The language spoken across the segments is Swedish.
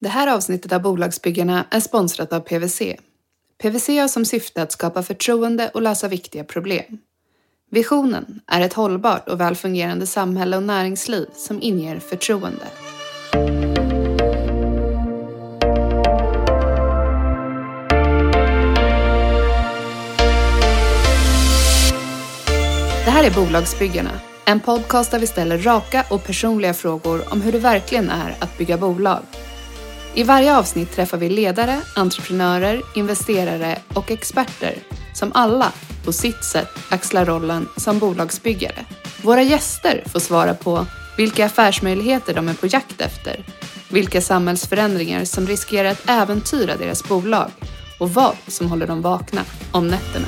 Det här avsnittet av Bolagsbyggarna är sponsrat av PWC. PWC har som syfte att skapa förtroende och lösa viktiga problem. Visionen är ett hållbart och välfungerande samhälle och näringsliv som inger förtroende. Det här är Bolagsbyggarna, en podcast där vi ställer raka och personliga frågor om hur det verkligen är att bygga bolag. I varje avsnitt träffar vi ledare, entreprenörer, investerare och experter som alla på sitt sätt axlar rollen som bolagsbyggare. Våra gäster får svara på vilka affärsmöjligheter de är på jakt efter, vilka samhällsförändringar som riskerar att äventyra deras bolag och vad som håller dem vakna om nätterna.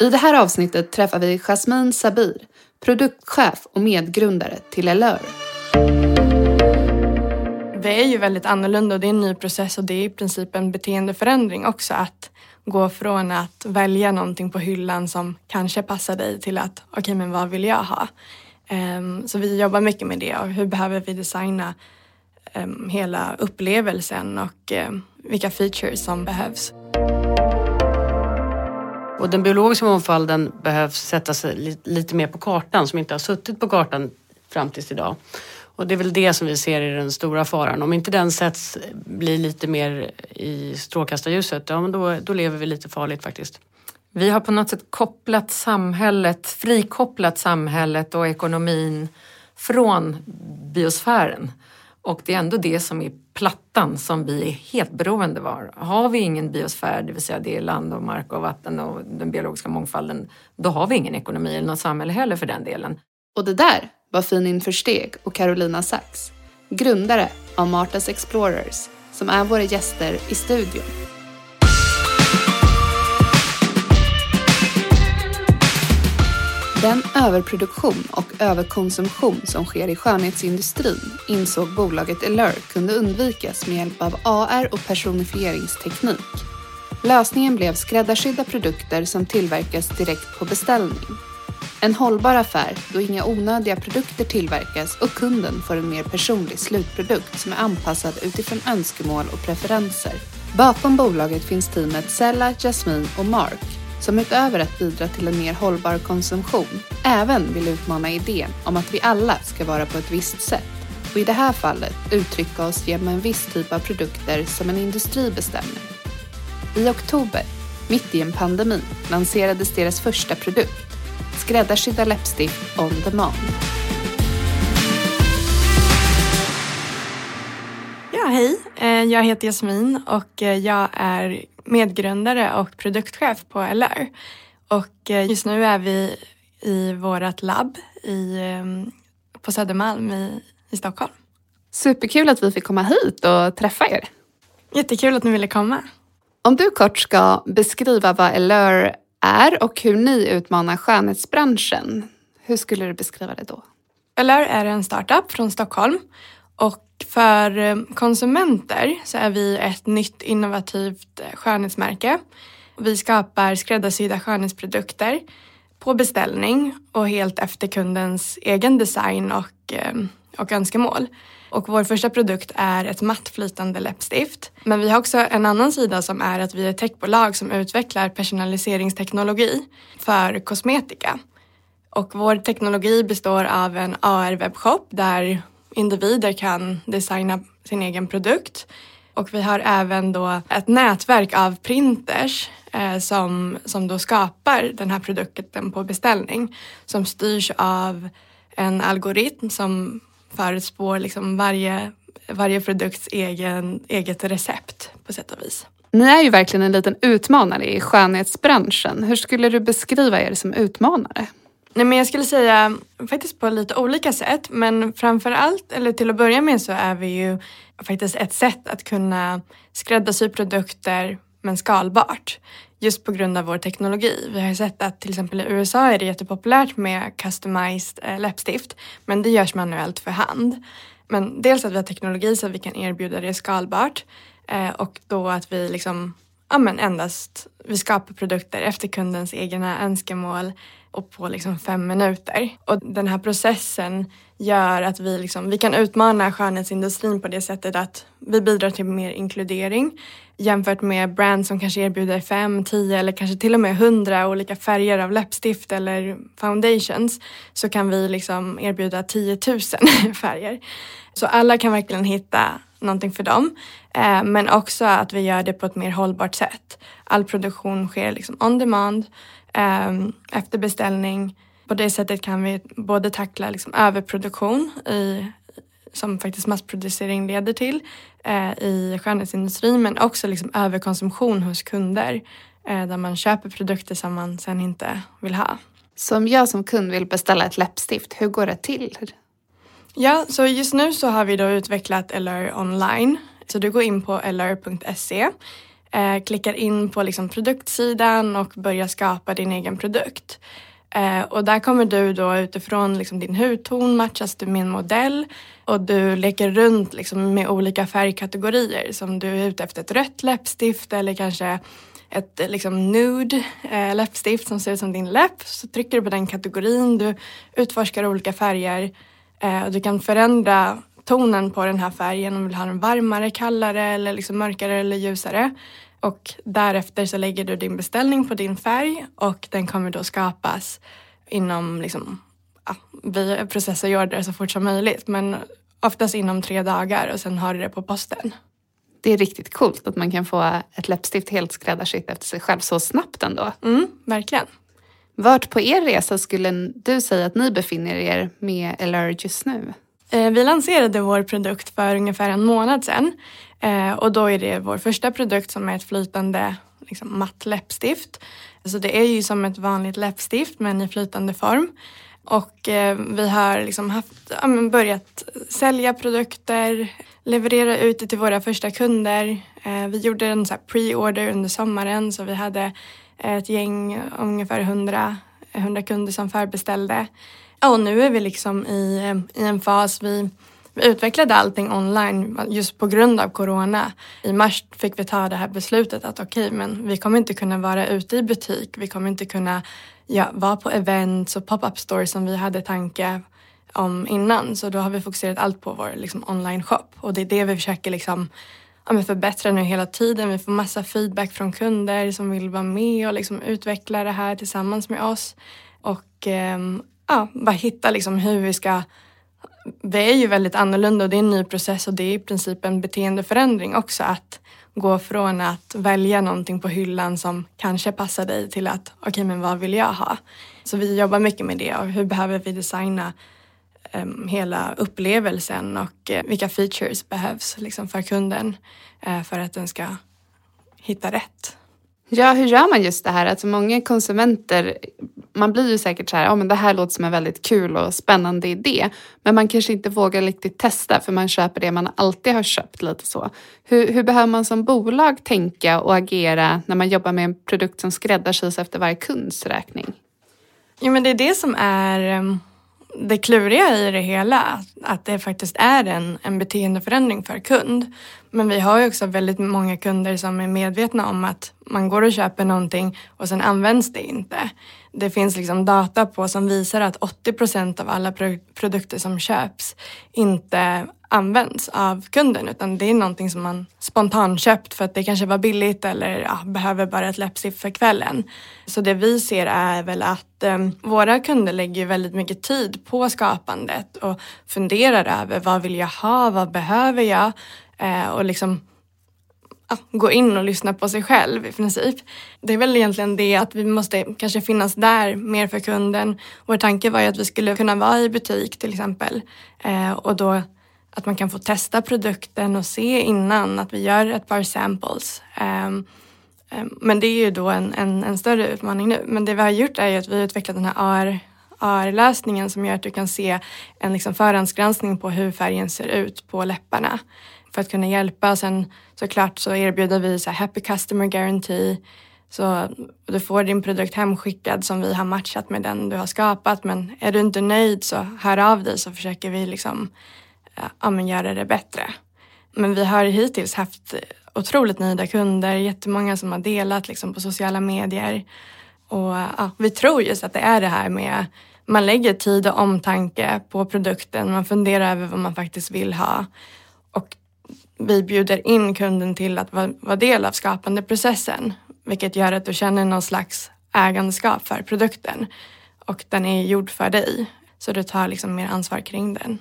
I det här avsnittet träffar vi Jasmine Sabir, produktchef och medgrundare till Elör. Det är ju väldigt annorlunda och det är en ny process och det är i princip en beteendeförändring också att gå från att välja någonting på hyllan som kanske passar dig till att okej okay, men vad vill jag ha? Um, så vi jobbar mycket med det och hur behöver vi designa um, hela upplevelsen och um, vilka features som behövs. Och den biologiska mångfalden behövs sättas lite mer på kartan som inte har suttit på kartan fram tills idag. Och det är väl det som vi ser är den stora faran. Om inte den sätts, blir lite mer i strålkastarljuset, ja, men då, då lever vi lite farligt faktiskt. Vi har på något sätt kopplat samhället, frikopplat samhället och ekonomin från biosfären. Och det är ändå det som är plattan som vi är helt beroende av. Har vi ingen biosfär, det vill säga det är land och mark och vatten och den biologiska mångfalden, då har vi ingen ekonomi eller något samhälle heller för den delen. Och det där var Finin Försteg och Carolina Sachs, grundare av Martas Explorers, som är våra gäster i studion. Den överproduktion och överkonsumtion som sker i skönhetsindustrin insåg bolaget Allure kunde undvikas med hjälp av AR och personifieringsteknik. Lösningen blev skräddarsydda produkter som tillverkas direkt på beställning en hållbar affär då inga onödiga produkter tillverkas och kunden får en mer personlig slutprodukt som är anpassad utifrån önskemål och preferenser. Bakom bolaget finns teamet Sella, Jasmine och Mark som utöver att bidra till en mer hållbar konsumtion även vill utmana idén om att vi alla ska vara på ett visst sätt och i det här fallet uttrycka oss genom en viss typ av produkter som en industri bestämmer. I oktober, mitt i en pandemi, lanserades deras första produkt skräddarsydda läppstift on demand. Ja, hej. Eh, jag heter Jasmin och eh, jag är medgrundare och produktchef på LR. Och eh, just nu är vi i vårt labb i, på Södermalm i, i Stockholm. Superkul att vi fick komma hit och träffa er. Jättekul att ni ville komma. Om du kort ska beskriva vad Allure är och hur ni utmanar skönhetsbranschen. Hur skulle du beskriva det då? Eller är en startup från Stockholm och för eh, konsumenter så är vi ett nytt innovativt eh, skönhetsmärke. Vi skapar skräddarsydda skönhetsprodukter på beställning och helt efter kundens egen design och, eh, och önskemål. Och vår första produkt är ett matt flytande läppstift. Men vi har också en annan sida som är att vi är ett techbolag som utvecklar personaliseringsteknologi för kosmetika. Och vår teknologi består av en AR-webbshop där individer kan designa sin egen produkt. Och vi har även då ett nätverk av printers eh, som, som då skapar den här produkten på beställning som styrs av en algoritm som förutspår liksom varje, varje produkts egen, eget recept på sätt och vis. Ni är ju verkligen en liten utmanare i skönhetsbranschen. Hur skulle du beskriva er som utmanare? Nej, men jag skulle säga faktiskt på lite olika sätt men framför allt, eller till att börja med så är vi ju faktiskt ett sätt att kunna skräddarsy produkter men skalbart just på grund av vår teknologi. Vi har ju sett att till exempel i USA är det jättepopulärt med customized eh, läppstift men det görs manuellt för hand. Men dels att vi har teknologi så att vi kan erbjuda det skalbart eh, och då att vi liksom ja, men endast vi skapar produkter efter kundens egna önskemål och på liksom fem minuter. Och den här processen gör att vi, liksom, vi kan utmana skönhetsindustrin på det sättet att vi bidrar till mer inkludering jämfört med brands som kanske erbjuder fem, tio eller kanske till och med hundra olika färger av läppstift eller foundations så kan vi liksom erbjuda 10 000 färger. Så alla kan verkligen hitta någonting för dem. Eh, men också att vi gör det på ett mer hållbart sätt. All produktion sker liksom on demand, efter beställning. På det sättet kan vi både tackla liksom överproduktion i, som faktiskt massproducering leder till eh, i skönhetsindustrin men också liksom överkonsumtion hos kunder eh, där man köper produkter som man sen inte vill ha. Så om jag som kund vill beställa ett läppstift, hur går det till? Ja, så just nu så har vi då utvecklat LR online. Så du går in på lr.se, eh, klickar in på liksom produktsidan och börjar skapa din egen produkt. Eh, och där kommer du då utifrån liksom din hudton matchas du med en modell och du leker runt liksom med olika färgkategorier. Som du är ute efter ett rött läppstift eller kanske ett eh, liksom nude eh, läppstift som ser ut som din läpp. Så trycker du på den kategorin, du utforskar olika färger Eh, du kan förändra tonen på den här färgen om du vill ha den varmare, kallare eller liksom mörkare eller ljusare. Och därefter så lägger du din beställning på din färg och den kommer då skapas inom, liksom, ja, vi processar och det så fort som möjligt men oftast inom tre dagar och sen har du det på posten. Det är riktigt coolt att man kan få ett läppstift helt skräddarsytt efter sig själv så snabbt ändå. Mm, verkligen. Vart på er resa skulle du säga att ni befinner er med LR just nu? Eh, vi lanserade vår produkt för ungefär en månad sedan eh, och då är det vår första produkt som är ett flytande liksom, matt läppstift. Så det är ju som ett vanligt läppstift men i flytande form. Och eh, vi har liksom haft, ja, börjat sälja produkter, leverera ut det till våra första kunder. Eh, vi gjorde en pre-order under sommaren så vi hade ett gäng, ungefär 100, 100 kunder som förbeställde och nu är vi liksom i, i en fas, vi, vi utvecklade allting online just på grund av corona. I mars fick vi ta det här beslutet att okej, okay, men vi kommer inte kunna vara ute i butik. Vi kommer inte kunna ja, vara på events och pop-up stores som vi hade tanke om innan. Så då har vi fokuserat allt på vår liksom, online-shop och det är det vi försöker liksom ja, men förbättra nu hela tiden. Vi får massa feedback från kunder som vill vara med och liksom utveckla det här tillsammans med oss. Och eh, ja, bara hitta liksom hur vi ska... Det är ju väldigt annorlunda och det är en ny process och det är i princip en beteendeförändring också att gå från att välja någonting på hyllan som kanske passar dig till att okej okay, men vad vill jag ha? Så vi jobbar mycket med det och hur behöver vi designa um, hela upplevelsen och uh, vilka features behövs liksom, för kunden uh, för att den ska hitta rätt. Ja, hur gör man just det här? Alltså många konsumenter, man blir ju säkert så här, ja men det här låter som en väldigt kul och spännande idé. Men man kanske inte vågar riktigt testa för man köper det man alltid har köpt lite så. Hur, hur behöver man som bolag tänka och agera när man jobbar med en produkt som skräddarsys efter varje kunds räkning? Jo men det är det som är um det kluriga i det hela, att det faktiskt är en, en beteendeförändring för kund. Men vi har ju också väldigt många kunder som är medvetna om att man går och köper någonting och sen används det inte. Det finns liksom data på som visar att 80 procent av alla produkter som köps inte används av kunden utan det är någonting som man spontant köpt för att det kanske var billigt eller ja, behöver bara ett läppstift för kvällen. Så det vi ser är väl att eh, våra kunder lägger väldigt mycket tid på skapandet och funderar över vad vill jag ha, vad behöver jag eh, och liksom ja, gå in och lyssna på sig själv i princip. Det är väl egentligen det att vi måste kanske finnas där mer för kunden. Vår tanke var ju att vi skulle kunna vara i butik till exempel eh, och då att man kan få testa produkten och se innan att vi gör ett par samples. Um, um, men det är ju då en, en, en, större utmaning nu. Men det vi har gjort är ju att vi har utvecklat den här AR, AR-lösningen som gör att du kan se en liksom förhandsgranskning på hur färgen ser ut på läpparna för att kunna hjälpa. Sen såklart så erbjuder vi så Happy Customer Guarantee så du får din produkt hemskickad som vi har matchat med den du har skapat men är du inte nöjd så hör av dig så försöker vi liksom Eh, ja, men göra det bättre. Men vi har hittills haft otroligt nöjda kunder, jättemånga som har delat liksom, på sociala medier. Och ja, vi tror just att det är det här med man lägger tid och omtanke på produkten, man funderar över vad man faktiskt vill ha och vi bjuder in kunden till att vara, vara del av skapandeprocessen vilket gör att du känner någon slags ägandeskap för produkten och den är gjord för dig så du tar liksom mer ansvar kring den.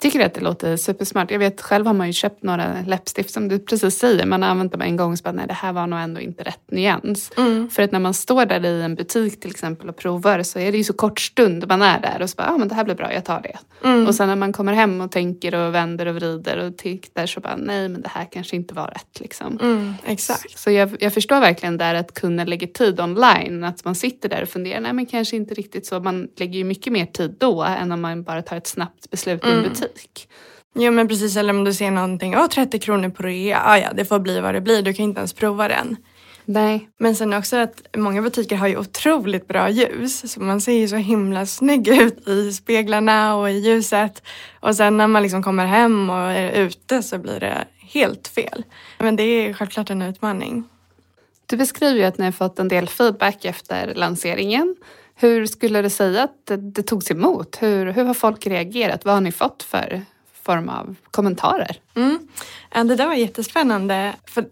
Jag tycker att det låter supersmart. Jag vet själv har man ju köpt några läppstift som du precis säger. Man har använt dem en gång och så bara, nej det här var nog ändå inte rätt nyans. Mm. För att när man står där i en butik till exempel och provar så är det ju så kort stund man är där och så bara, ja ah, men det här blir bra, jag tar det. Mm. Och sen när man kommer hem och tänker och vänder och vrider och tittar så bara, nej men det här kanske inte var rätt liksom. Mm, exakt. Så, så jag, jag, förstår verkligen där att kunna lägga tid online, att man sitter där och funderar, nej men kanske inte riktigt så. Man lägger ju mycket mer tid då än om man bara tar ett snabbt beslut i en mm. Butik. Jo men precis, eller om du ser någonting, oh, 30 kronor på rea, ah, ja det får bli vad det blir, du kan inte ens prova den. Nej. Men sen också att många butiker har ju otroligt bra ljus så man ser ju så himla snygg ut i speglarna och i ljuset. Och sen när man liksom kommer hem och är ute så blir det helt fel. Men det är självklart en utmaning. Du beskriver ju att ni har fått en del feedback efter lanseringen. Hur skulle du säga att det, det togs emot? Hur, hur har folk reagerat? Vad har ni fått för form av kommentarer. Mm. Det där var jättespännande. För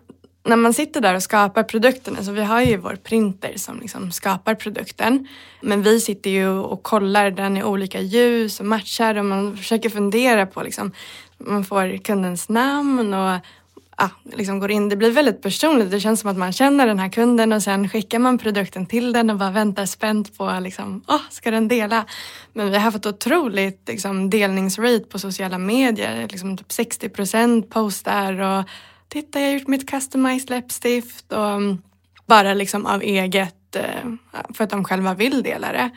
när man sitter där och skapar produkten, alltså vi har ju vår printer som liksom skapar produkten. Men vi sitter ju och kollar den i olika ljus och matchar och man försöker fundera på liksom, man får kundens namn och ah, liksom går in. Det blir väldigt personligt. Det känns som att man känner den här kunden och sen skickar man produkten till den och bara väntar spänt på liksom, oh, ska den dela? Men vi har fått otroligt liksom, delningsrate på sociala medier. Liksom typ 60 procent postar och titta jag har gjort mitt customized läppstift och mm, bara liksom av eget eh, för att de själva vill dela det.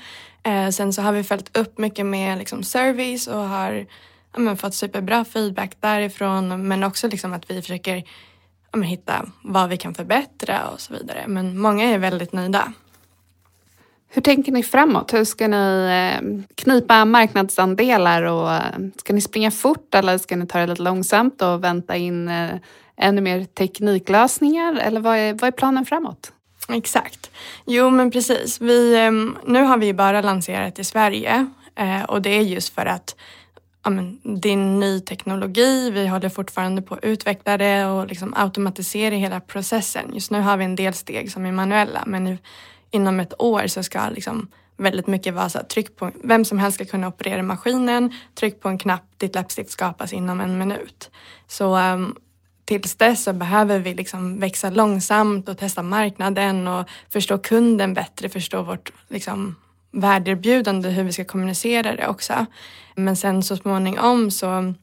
Eh, sen så har vi följt upp mycket med liksom service och har ja, men fått superbra feedback därifrån men också liksom att vi försöker ja, men hitta vad vi kan förbättra och så vidare. Men många är väldigt nöjda. Hur tänker ni framåt? Hur ska ni eh, knipa marknadsandelar och eh, ska ni springa fort eller ska ni ta det lite långsamt och vänta in eh, ännu mer tekniklösningar eller vad är, vad är planen framåt? Exakt. Jo men precis. Vi, nu har vi bara lanserat i Sverige och det är just för att ja, men, det är ny teknologi, vi håller fortfarande på att utveckla det och liksom automatisera hela processen. Just nu har vi en del steg som är manuella men nu, inom ett år så ska liksom väldigt mycket vara så att tryck på, vem som helst ska kunna operera maskinen, tryck på en knapp, ditt läppstift skapas inom en minut. Så um, tills dess så behöver vi liksom växa långsamt och testa marknaden och förstå kunden bättre, förstå vårt liksom, värdeerbjudande, hur vi ska kommunicera det också. Men sen så småningom så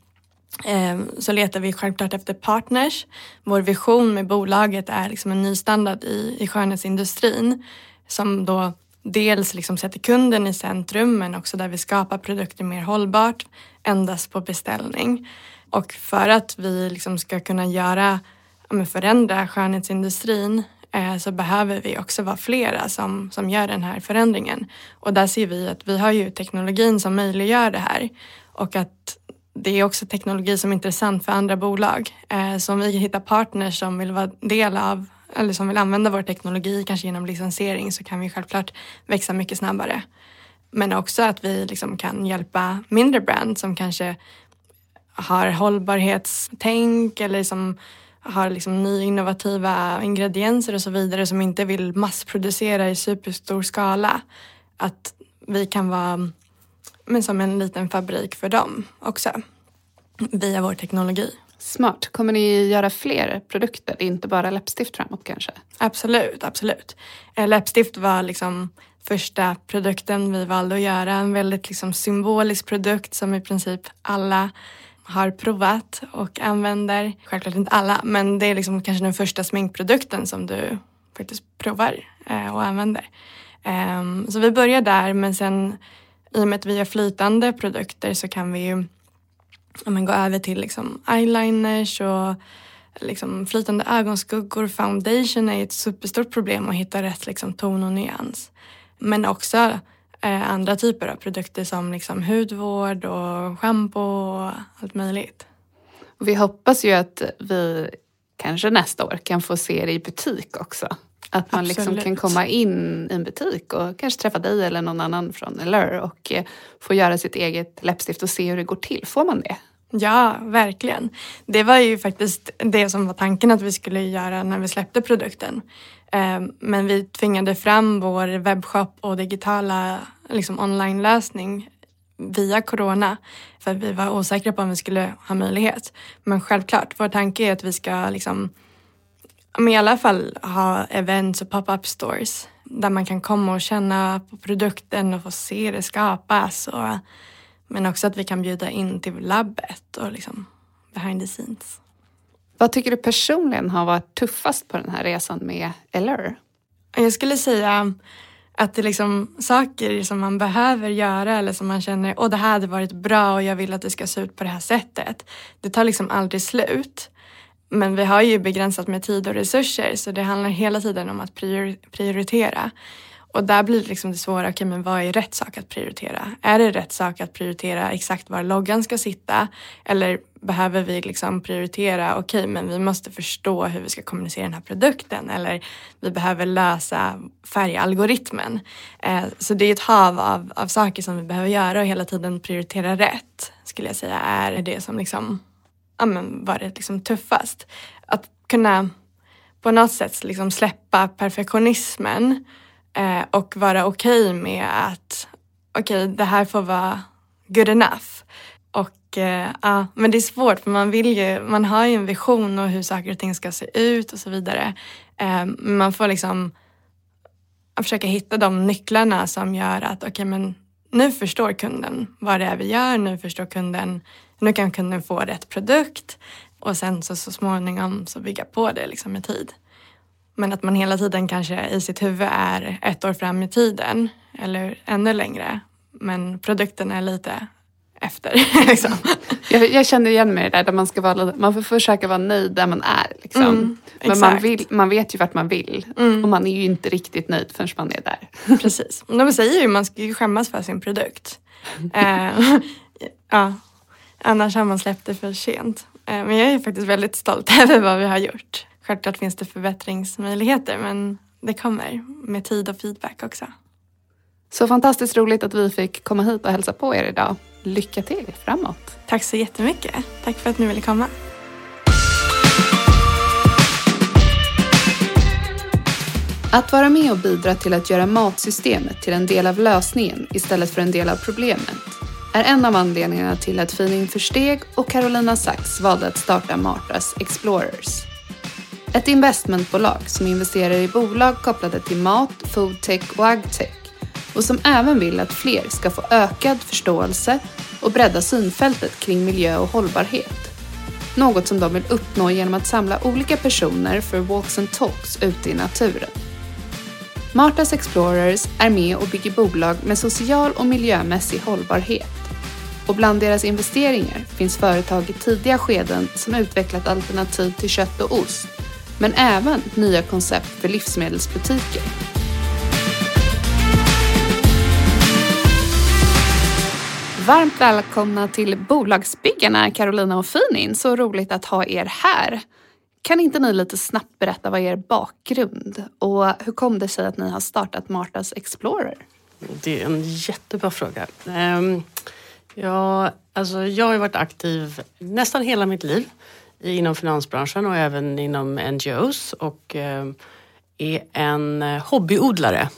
eh, så letar vi självklart efter partners. Vår vision med bolaget är liksom en ny standard i, i skönhetsindustrin som då dels liksom sätter kunden i centrum men också där vi skapar produkter mer hållbart endast på beställning. Och för att vi liksom ska kunna göra, förändra skönhetsindustrin Eh, så behöver vi också vara flera som, som gör den här förändringen. Och där ser vi att vi har ju teknologin som möjliggör det här och att det är också teknologi som är intressant för andra bolag. Eh, så om vi hittar partners som vill vara del av eller som vill använda vår teknologi, kanske genom licensiering, så kan vi självklart växa mycket snabbare. Men också att vi liksom kan hjälpa mindre brand som kanske har hållbarhetstänk eller som har liksom nya innovativa ingredienser och så vidare som inte vill massproducera i superstor skala. Att vi kan vara men som en liten fabrik för dem också via vår teknologi. Smart. Kommer ni göra fler produkter, inte bara läppstift framåt kanske? Absolut, absolut. Eh, läppstift var liksom första produkten vi valde att göra. En väldigt liksom symbolisk produkt som i princip alla har provat och använder. Självklart inte alla, men det är liksom kanske den första sminkprodukten som du faktiskt provar eh, och använder. Um, så vi börjar där, men sen i och med att vi har flytande produkter så kan vi ju ja, men gå över till liksom eyeliners och liksom flytande ögonskuggor. Foundation är ett superstort problem att hitta rätt liksom, ton och nyans. Men också eh, andra typer av produkter som liksom hudvård och schampo och allt möjligt. Vi hoppas ju att vi kanske nästa år kan få se det i butik också. Att man liksom kan komma in i en butik och kanske träffa dig eller någon annan från Allure och eh, få göra sitt eget läppstift och se hur det går till. Får man det? Ja, verkligen. Det var ju faktiskt det som var tanken att vi skulle göra när vi släppte produkten. Ehm, men vi tvingade fram vår webbshop och digitala liksom, online-lösning via corona för vi var osäkra på om vi skulle ha möjlighet. Men självklart, vår tanke är att vi ska liksom, i alla fall ha events och pop-up stores där man kan komma och känna på produkten och få se det skapas. Och, men också att vi kan bjuda in till labbet och liksom behind the scenes. Vad tycker du personligen har varit tuffast på den här resan med Allure? Jag skulle säga att det är liksom saker som man behöver göra eller som man känner åh det här hade varit bra och jag vill att det ska se ut på det här sättet. Det tar liksom aldrig slut. Men vi har ju begränsat med tid och resurser så det handlar hela tiden om att prior- prioritera. Och där blir det liksom det svåra, okay, men vad är rätt sak att prioritera? Är det rätt sak att prioritera exakt var loggan ska sitta? Eller behöver vi liksom prioritera, okej men vi måste förstå hur vi ska kommunicera den här produkten eller vi behöver lösa färgalgoritmen. Eh, så det är ett hav av, av saker som vi behöver göra och hela tiden prioritera rätt skulle jag säga är det som liksom, ja men varit liksom tuffast. Att kunna på något sätt liksom släppa perfektionismen eh, och vara okej med att okej, det här får vara good enough. Och eh, ja, men det är svårt för man vill ju, man har ju en vision och hur saker och ting ska se ut och så vidare. Eh, men man får liksom försöka hitta de nycklarna som gör att okej, men nu förstår kunden vad det är vi gör, nu förstår kunden, nu kan kunden få rätt produkt och sen så, så småningom så bygga på det liksom med tid. Men att man hela tiden kanske i sitt huvud är ett år fram i tiden eller ännu längre. Men produkten är lite efter. liksom. Jag, jag känner igen mig i det där, där man, ska vara, man får försöka vara nöjd där man är. Liksom. Mm, Men man, vill, man vet ju vart man vill Mm. och man är ju inte riktigt nöjd förrän man är där. Precis. De säger ju att man ska ju skämmas för sin produkt. Eh, ja. Annars har man släppt det för sent. Eh, men jag är faktiskt väldigt stolt över vad vi har gjort. Självklart finns det förbättringsmöjligheter men det kommer med tid och feedback också. Så fantastiskt roligt att vi fick komma hit och hälsa på er idag. Lycka till framåt! Tack så jättemycket. Tack för att ni ville komma. Att vara med och bidra till att göra matsystemet till en del av lösningen istället för en del av problemet är en av anledningarna till att Feeling för steg och Carolina Sachs valde att starta Martas Explorers. Ett investmentbolag som investerar i bolag kopplade till mat, foodtech och agtech och som även vill att fler ska få ökad förståelse och bredda synfältet kring miljö och hållbarhet. Något som de vill uppnå genom att samla olika personer för walks and talks ute i naturen. Martas Explorers är med och bygger bolag med social och miljömässig hållbarhet. Och bland deras investeringar finns företag i tidiga skeden som utvecklat alternativ till kött och ost, men även nya koncept för livsmedelsbutiker. Varmt välkomna till Bolagsbyggarna Carolina och Finin. Så roligt att ha er här. Kan inte ni lite snabbt berätta vad er bakgrund och hur kom det sig att ni har startat Martas Explorer? Det är en jättebra fråga. Ehm, ja, alltså jag har varit aktiv nästan hela mitt liv inom finansbranschen och även inom NGOs och eh, är en eh, hobbyodlare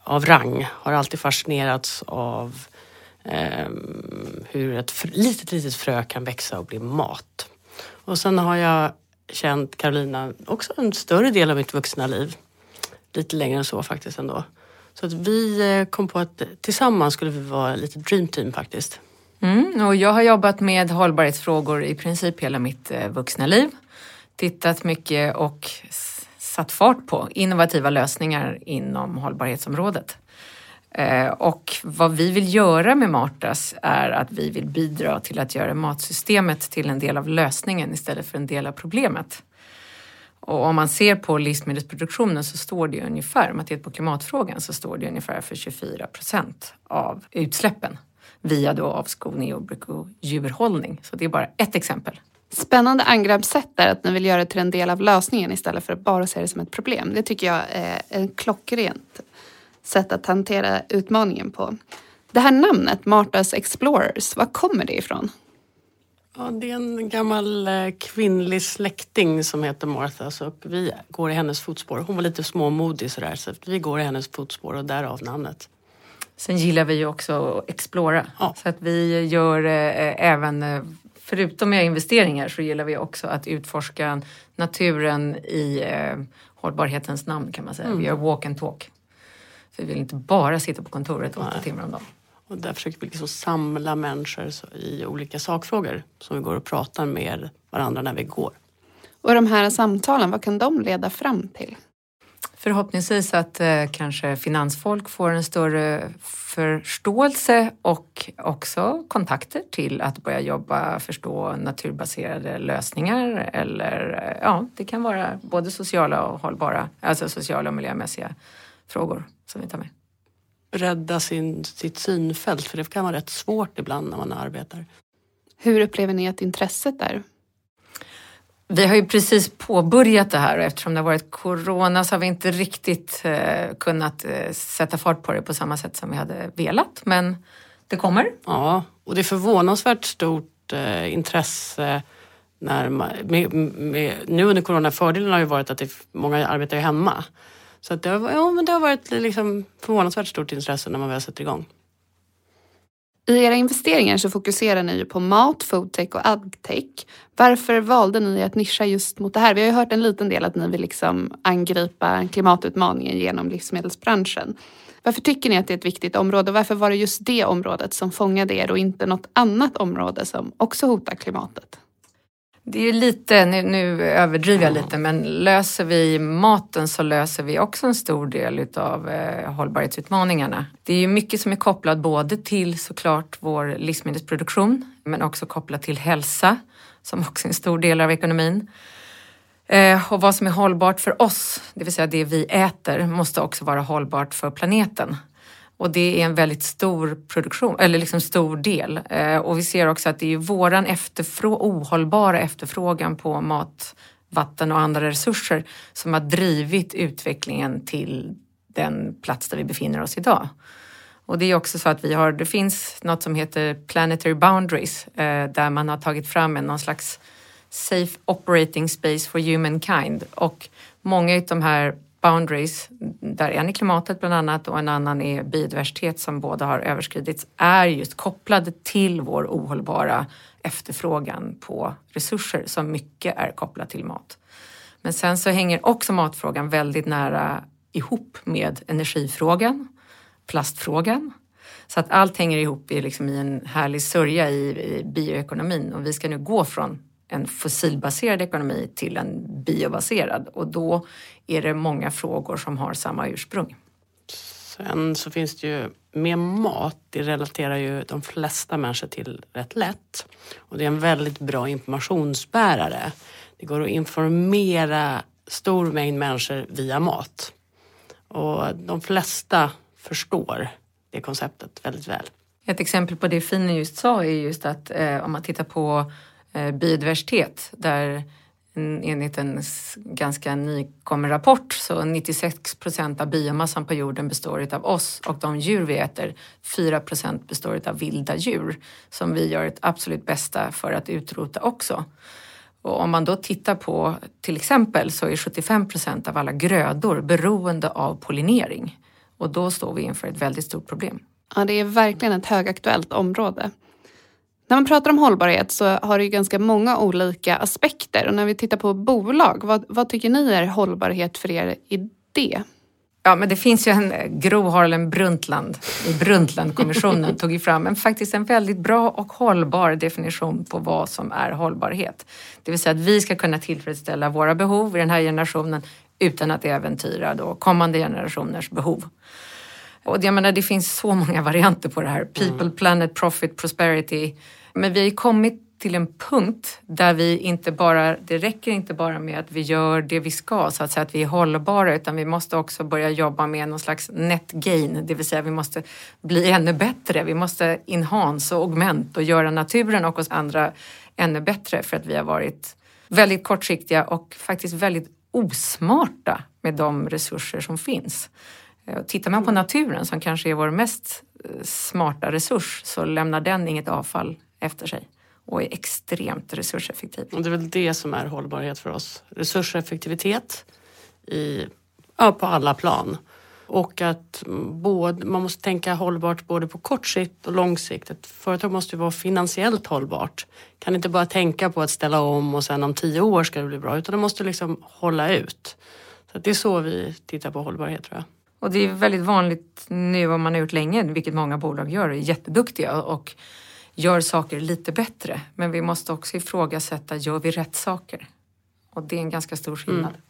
av rang. Har alltid fascinerats av eh, hur ett litet, litet frö kan växa och bli mat. Och sen har jag känt Carolina också en större del av mitt vuxna liv. Lite längre än så faktiskt ändå. Så att vi kom på att tillsammans skulle vi vara lite dream team faktiskt. Mm, och jag har jobbat med hållbarhetsfrågor i princip hela mitt eh, vuxna liv. Tittat mycket och satt fart på innovativa lösningar inom hållbarhetsområdet. Eh, och vad vi vill göra med Martas är att vi vill bidra till att göra matsystemet till en del av lösningen istället för en del av problemet. Och om man ser på livsmedelsproduktionen så står det ungefär, om man tittar på klimatfrågan, så står det ungefär för 24 procent av utsläppen via då avskogning, jordbruk och djurhållning. Så det är bara ett exempel. Spännande angreppssätt är att ni vill göra det till en del av lösningen istället för att bara se det som ett problem. Det tycker jag är en klockrent sätt att hantera utmaningen på. Det här namnet, Martas Explorers, var kommer det ifrån? Ja, det är en gammal eh, kvinnlig släkting som heter Martha så vi går i hennes fotspår. Hon var lite småmodig sådär så vi går i hennes fotspår och därav namnet. Sen gillar vi ju också att explora. Ja. Så att vi gör eh, även, eh, förutom med investeringar så gillar vi också att utforska naturen i eh, hållbarhetens namn kan man säga. Vi gör walk and talk. För vi vill inte bara sitta på kontoret åtta timmar om dagen. Och där försöker vi liksom samla människor i olika sakfrågor som vi går och pratar med varandra när vi går. Och de här samtalen, vad kan de leda fram till? Förhoppningsvis att eh, kanske finansfolk får en större förståelse och också kontakter till att börja jobba, förstå naturbaserade lösningar eller eh, ja, det kan vara både sociala och hållbara, alltså sociala och miljömässiga frågor som vi tar med. Bredda sin, sitt synfält för det kan vara rätt svårt ibland när man arbetar. Hur upplever ni att intresset är? Vi har ju precis påbörjat det här och eftersom det har varit corona så har vi inte riktigt eh, kunnat eh, sätta fart på det på samma sätt som vi hade velat. Men det kommer. Ja, och det är förvånansvärt stort eh, intresse när man, med, med, nu under corona. Fördelen har ju varit att det, många arbetar ju hemma. Så att det, har, ja, men det har varit liksom förvånansvärt stort intresse när man väl sätter igång. I era investeringar så fokuserar ni ju på mat, foodtech och adtech. Varför valde ni att nischa just mot det här? Vi har ju hört en liten del att ni vill liksom angripa klimatutmaningen genom livsmedelsbranschen. Varför tycker ni att det är ett viktigt område och varför var det just det området som fångade er och inte något annat område som också hotar klimatet? Det är ju lite, nu, nu överdriver jag lite, men löser vi maten så löser vi också en stor del utav eh, hållbarhetsutmaningarna. Det är ju mycket som är kopplat både till såklart vår livsmedelsproduktion, men också kopplat till hälsa, som också är en stor del av ekonomin. Eh, och vad som är hållbart för oss, det vill säga det vi äter, måste också vara hållbart för planeten. Och det är en väldigt stor produktion, eller liksom stor del. Eh, och vi ser också att det är våran efterfrå- ohållbara efterfrågan på mat, vatten och andra resurser som har drivit utvecklingen till den plats där vi befinner oss idag. Och det är också så att vi har, det finns något som heter Planetary Boundaries eh, där man har tagit fram en någon slags Safe Operating Space for Humankind och många av de här boundaries, där en är klimatet bland annat och en annan är biodiversitet som båda har överskridits, är just kopplade till vår ohållbara efterfrågan på resurser som mycket är kopplat till mat. Men sen så hänger också matfrågan väldigt nära ihop med energifrågan, plastfrågan. Så att allt hänger ihop i, liksom, i en härlig sörja i, i bioekonomin och vi ska nu gå från en fossilbaserad ekonomi till en biobaserad och då är det många frågor som har samma ursprung. Sen så finns det ju med mat, det relaterar ju de flesta människor till rätt lätt. Och det är en väldigt bra informationsbärare. Det går att informera stor mängd människor via mat. Och de flesta förstår det konceptet väldigt väl. Ett exempel på det Fine just sa är just att eh, om man tittar på Eh, biodiversitet där enligt en ganska nykommen rapport så 96 procent av biomassan på jorden består av oss och de djur vi äter, 4 procent består av vilda djur som vi gör ett absolut bästa för att utrota också. Och om man då tittar på till exempel så är 75 procent av alla grödor beroende av pollinering och då står vi inför ett väldigt stort problem. Ja, det är verkligen ett högaktuellt område. När man pratar om hållbarhet så har det ju ganska många olika aspekter och när vi tittar på bolag, vad, vad tycker ni är hållbarhet för er i det? Ja, men det finns ju en eh, Gro Harlem Brundtland i Brundtlandkommissionen tog ju fram en, faktiskt en väldigt bra och hållbar definition på vad som är hållbarhet. Det vill säga att vi ska kunna tillfredsställa våra behov i den här generationen utan att äventyra då kommande generationers behov. Och jag menar, det finns så många varianter på det här. People, planet, profit, prosperity. Men vi har kommit till en punkt där vi inte bara, det räcker inte bara med att vi gör det vi ska, så att säga att vi är hållbara, utan vi måste också börja jobba med någon slags net gain, det vill säga vi måste bli ännu bättre. Vi måste enhance och augment och göra naturen och oss andra ännu bättre för att vi har varit väldigt kortsiktiga och faktiskt väldigt osmarta med de resurser som finns. Eh, tittar man på naturen som kanske är vår mest eh, smarta resurs så lämnar den inget avfall efter sig och är extremt resurseffektiv. Och det är väl det som är hållbarhet för oss. Resurseffektivitet i, ja, på alla plan. Och att både, man måste tänka hållbart både på kort sikt och lång sikt. Ett företag måste vara finansiellt hållbart. Kan inte bara tänka på att ställa om och sen om tio år ska det bli bra utan det måste liksom hålla ut. Så det är så vi tittar på hållbarhet tror jag. Och det är väldigt vanligt nu om man har gjort länge, vilket många bolag gör, är jätteduktiga och gör saker lite bättre. Men vi måste också ifrågasätta, gör vi rätt saker? Och det är en ganska stor skillnad. Mm.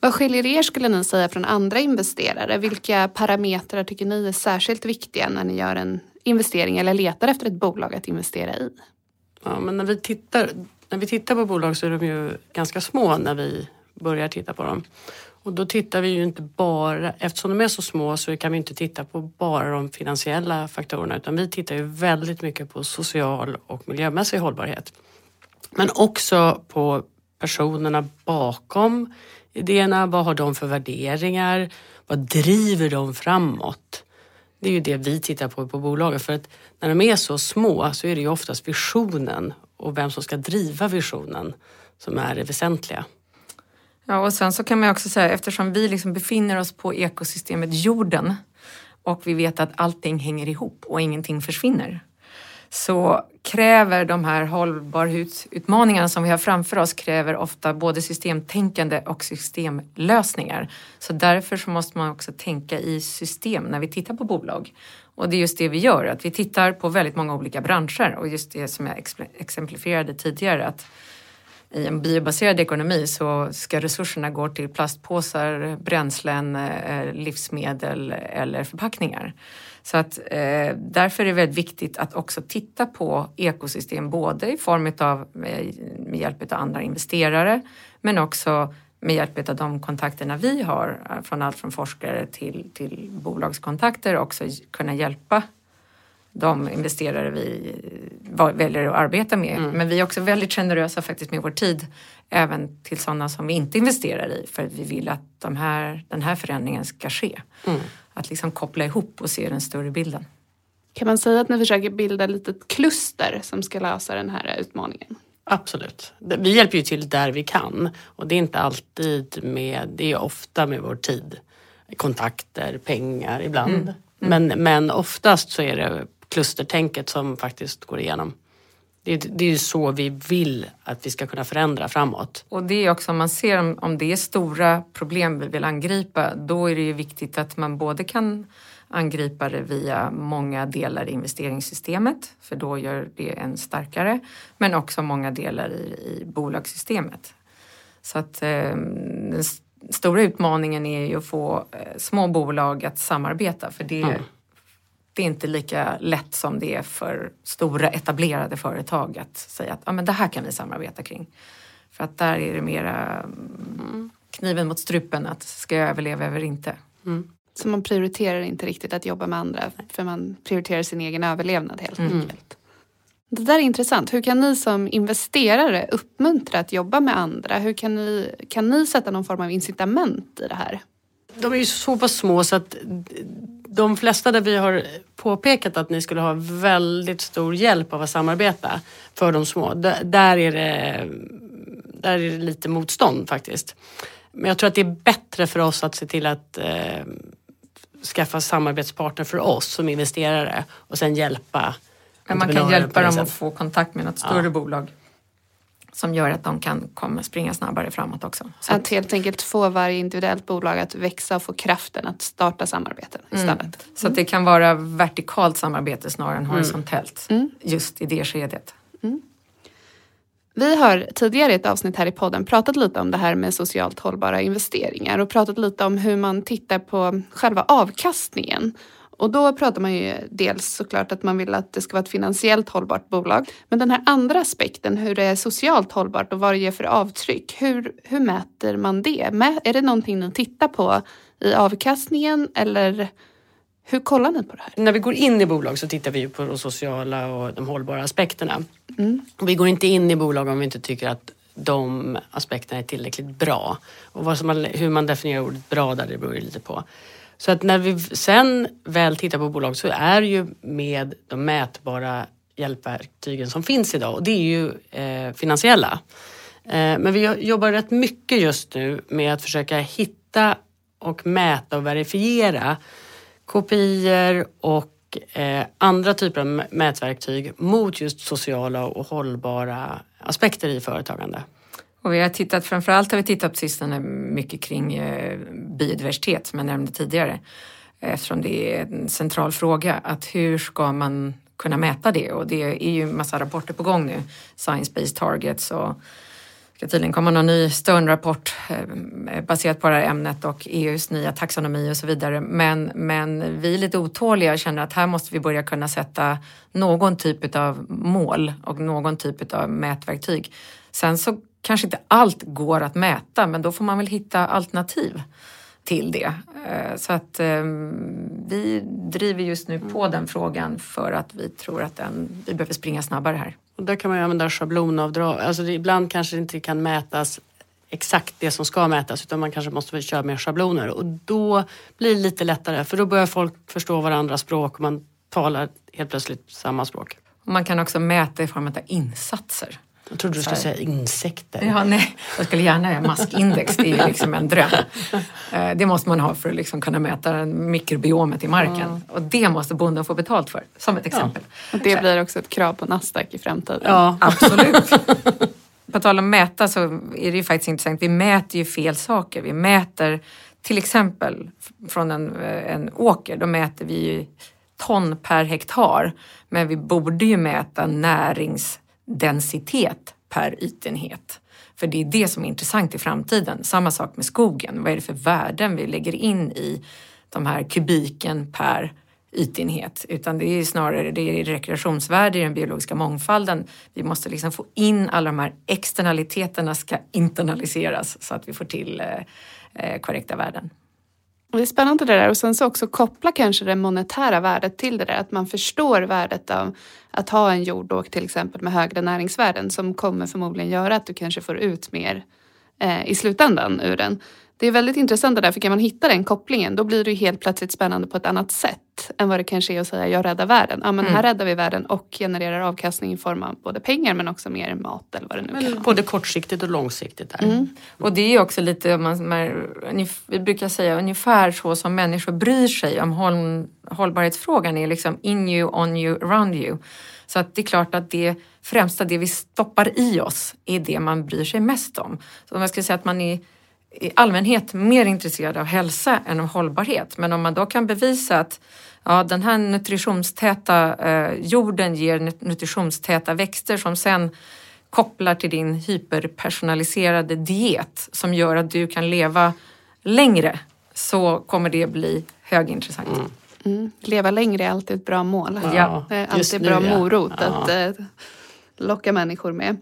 Vad skiljer er skulle ni säga från andra investerare? Vilka parametrar tycker ni är särskilt viktiga när ni gör en investering eller letar efter ett bolag att investera i? Ja, men när vi tittar, när vi tittar på bolag så är de ju ganska små när vi börjar titta på dem. Och då tittar vi ju inte bara, eftersom de är så små så kan vi inte titta på bara de finansiella faktorerna utan vi tittar ju väldigt mycket på social och miljömässig hållbarhet. Men också på personerna bakom idéerna, vad har de för värderingar, vad driver de framåt? Det är ju det vi tittar på på bolagen för att när de är så små så är det ju oftast visionen och vem som ska driva visionen som är det väsentliga. Ja, och sen så kan man också säga eftersom vi liksom befinner oss på ekosystemet jorden och vi vet att allting hänger ihop och ingenting försvinner så kräver de här hållbarhetsutmaningarna som vi har framför oss kräver ofta både systemtänkande och systemlösningar. Så därför så måste man också tänka i system när vi tittar på bolag. Och det är just det vi gör, att vi tittar på väldigt många olika branscher och just det som jag exemplifierade tidigare att i en biobaserad ekonomi så ska resurserna gå till plastpåsar, bränslen, eh, livsmedel eller förpackningar. Så att eh, därför är det väldigt viktigt att också titta på ekosystem både i form av eh, med, hjälp av andra investerare men också med hjälp av de kontakterna vi har eh, från allt från forskare till, till bolagskontakter också kunna hjälpa de investerare vi väljer att arbeta med. Mm. Men vi är också väldigt generösa faktiskt med vår tid även till sådana som vi inte investerar i för att vi vill att de här, den här förändringen ska ske. Mm. Att liksom koppla ihop och se den större bilden. Kan man säga att ni försöker bilda ett litet kluster som ska lösa den här utmaningen? Absolut. Vi hjälper ju till där vi kan och det är inte alltid med, det är ofta med vår tid. Kontakter, pengar ibland. Mm. Mm. Men, men oftast så är det klustertänket som faktiskt går igenom. Det, det är ju så vi vill att vi ska kunna förändra framåt. Och det är också om man ser om, om det är stora problem vi vill angripa, då är det ju viktigt att man både kan angripa det via många delar i investeringssystemet, för då gör det en starkare, men också många delar i, i bolagssystemet. Så att eh, den stora utmaningen är ju att få eh, små bolag att samarbeta, för det mm det är inte lika lätt som det är för stora etablerade företag att säga att ah, men det här kan vi samarbeta kring. För att där är det mera mm, kniven mot strupen att ska jag överleva eller inte. Mm. Så man prioriterar inte riktigt att jobba med andra för man prioriterar sin egen överlevnad helt mm. enkelt. Det där är intressant. Hur kan ni som investerare uppmuntra att jobba med andra? Hur kan ni, kan ni sätta någon form av incitament i det här? De är ju så pass små så att de flesta där vi har påpekat att ni skulle ha väldigt stor hjälp av att samarbeta för de små, där är det, där är det lite motstånd faktiskt. Men jag tror att det är bättre för oss att se till att eh, skaffa samarbetspartner för oss som investerare och sen hjälpa Men man kan hjälpa dem att få kontakt med något större ja. bolag som gör att de kan komma, springa snabbare framåt också. Så att, helt enkelt få varje individuellt bolag att växa och få kraften att starta samarbeten mm. istället. Mm. Så att det kan vara vertikalt samarbete snarare än horisontellt mm. just i det skedet. Mm. Vi har tidigare i ett avsnitt här i podden pratat lite om det här med socialt hållbara investeringar och pratat lite om hur man tittar på själva avkastningen och då pratar man ju dels såklart att man vill att det ska vara ett finansiellt hållbart bolag. Men den här andra aspekten, hur det är socialt hållbart och vad det ger för avtryck. Hur, hur mäter man det? Är det någonting ni tittar på i avkastningen eller Hur kollar ni på det här? När vi går in i bolag så tittar vi på de sociala och de hållbara aspekterna. Vi går inte in i bolag om vi inte tycker att de aspekterna är tillräckligt bra. Och man, hur man definierar ordet bra där, det beror ju lite på. Så att när vi sen väl tittar på bolag så är ju med de mätbara hjälpverktygen som finns idag och det är ju eh, finansiella. Eh, men vi jobbar rätt mycket just nu med att försöka hitta och mäta och verifiera kopior och eh, andra typer av mätverktyg mot just sociala och hållbara aspekter i företagande. Och vi har tittat, framförallt har vi tittat på sistone mycket kring eh, biodiversitet som jag nämnde tidigare. Eftersom det är en central fråga att hur ska man kunna mäta det? Och det är ju massa rapporter på gång nu. Science-based targets och ska tydligen komma någon ny Stern-rapport eh, baserat på det här ämnet och EUs nya taxonomi och så vidare. Men, men vi är lite otåliga och känner att här måste vi börja kunna sätta någon typ av mål och någon typ av mätverktyg. Sen så kanske inte allt går att mäta men då får man väl hitta alternativ till det. Eh, så att ehm, vi driver just nu på den frågan för att vi tror att den, vi behöver springa snabbare här. Och där kan man ju använda schablonavdrag. Alltså det, ibland kanske det inte kan mätas exakt det som ska mätas utan man kanske måste köra med schabloner och då blir det lite lättare för då börjar folk förstå varandras språk och man talar helt plötsligt samma språk. Man kan också mäta i form av insatser. Jag trodde du skulle säga insekter. Ja, nej, jag skulle gärna göra maskindex, det är liksom en dröm. Eh, det måste man ha för att liksom kunna mäta mikrobiomet i marken. Mm. Och det måste bonden få betalt för, som ett exempel. Ja. Och det blir också ett krav på Nasdaq i framtiden. Ja, absolut. på tal om mäta så är det ju faktiskt intressant. Vi mäter ju fel saker. Vi mäter till exempel från en, en åker, då mäter vi ju ton per hektar. Men vi borde ju mäta närings densitet per ytenhet. För det är det som är intressant i framtiden. Samma sak med skogen. Vad är det för värden vi lägger in i de här kubiken per ytenhet? Utan det är snarare det är rekreationsvärde i den biologiska mångfalden. Vi måste liksom få in alla de här externaliteterna ska internaliseras så att vi får till eh, eh, korrekta värden. Det är spännande det där och sen så också koppla kanske det monetära värdet till det där. Att man förstår värdet av att ha en jordåk till exempel med högre näringsvärden som kommer förmodligen göra att du kanske får ut mer eh, i slutändan ur den. Det är väldigt intressant det där, för kan man hitta den kopplingen då blir det helt plötsligt spännande på ett annat sätt än vad det kanske är att säga jag räddar världen. Ja men mm. här räddar vi världen och genererar avkastning i form av både pengar men också mer mat eller vad det nu men, kan vara. Både kortsiktigt och långsiktigt. Där. Mm. Och det är också lite, man, vi brukar säga ungefär så som människor bryr sig om håll, hållbarhetsfrågan är liksom in you, on you, around you. Så att det är klart att det främsta, det vi stoppar i oss är det man bryr sig mest om. Så om jag skulle säga att man är i allmänhet mer intresserad av hälsa än av hållbarhet. Men om man då kan bevisa att ja, den här nutritionstäta eh, jorden ger nutritionstäta växter som sen kopplar till din hyperpersonaliserade diet som gör att du kan leva längre så kommer det bli högintressant. Mm. Mm. Leva längre är alltid ett bra mål. Ja, det är alltid en bra morot ja. att eh, locka människor med.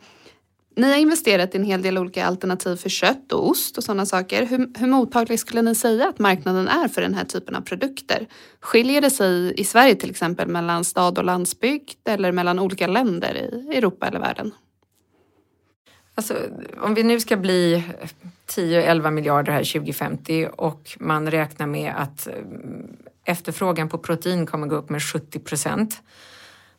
Ni har investerat i en hel del olika alternativ för kött och ost och sådana saker. Hur, hur mottaglig skulle ni säga att marknaden är för den här typen av produkter? Skiljer det sig i Sverige till exempel mellan stad och landsbygd eller mellan olika länder i Europa eller världen? Alltså, om vi nu ska bli 10-11 miljarder här 2050 och man räknar med att eh, efterfrågan på protein kommer gå upp med 70 procent